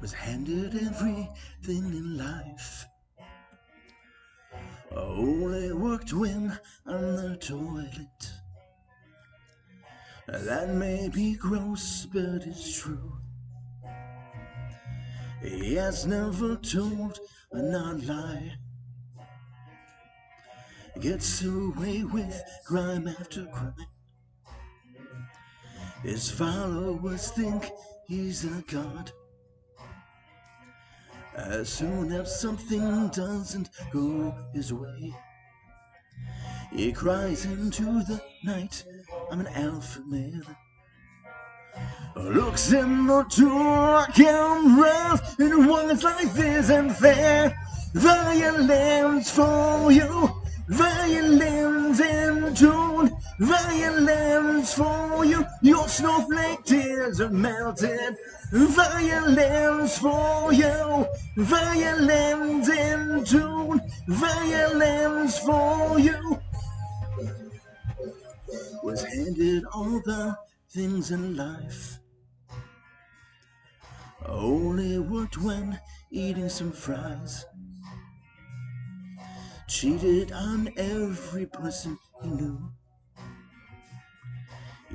was handed everything in life. Only worked when on the toilet. That may be gross, but it's true. He has never told a not lie. Gets away with crime after crime. His followers think he's a god. As soon as something doesn't go his way, he cries into the night, I'm an alpha male. Looks in the door, cameras, and ones like this and there. Violence for you, violence in tune, violence for you. Your snowflake tears are melted. Violence for you, violence in tune, violence for you. Was handed all the things in life. Only worked when eating some fries. Cheated on every person he knew.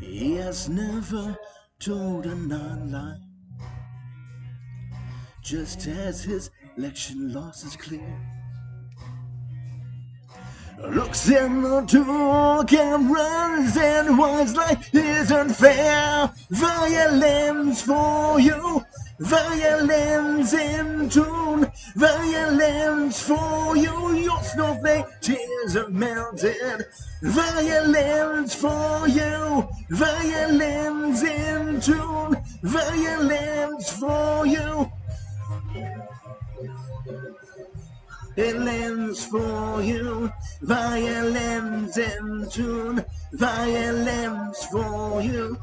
He has never told a non-lie. Just as his election loss is clear. Looks in the two cameras and one's like is unfair. Violence for you, violence in tune, violence for you. Your snowflake tears are melted. Violence for you, violence in tune, violence for you. Violence for you, violence in tune, violence for you.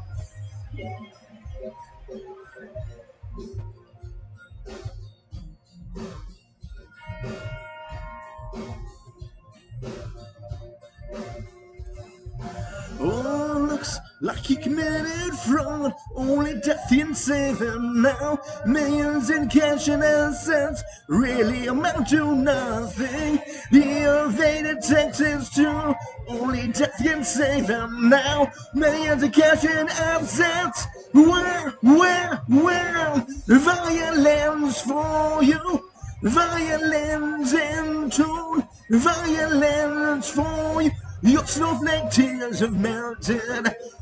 Oh, looks like he committed fraud. Only death can save him now. Millions in cash and assets really amount to nothing. He evaded taxes too. Only death can save him now. Millions in cash and assets. Where, where, where? Violence for you. Violence in tune. Violence for you. Your snowflake tears have melted.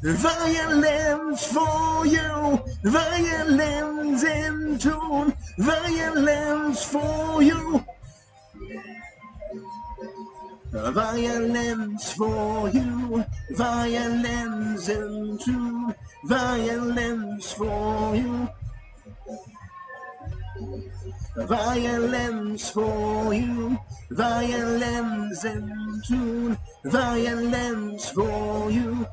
Violence for you. Violence in tune. Violence for you. Violence for you. Violence in. Violence for you. Violence for you, violence in tune, violence for you.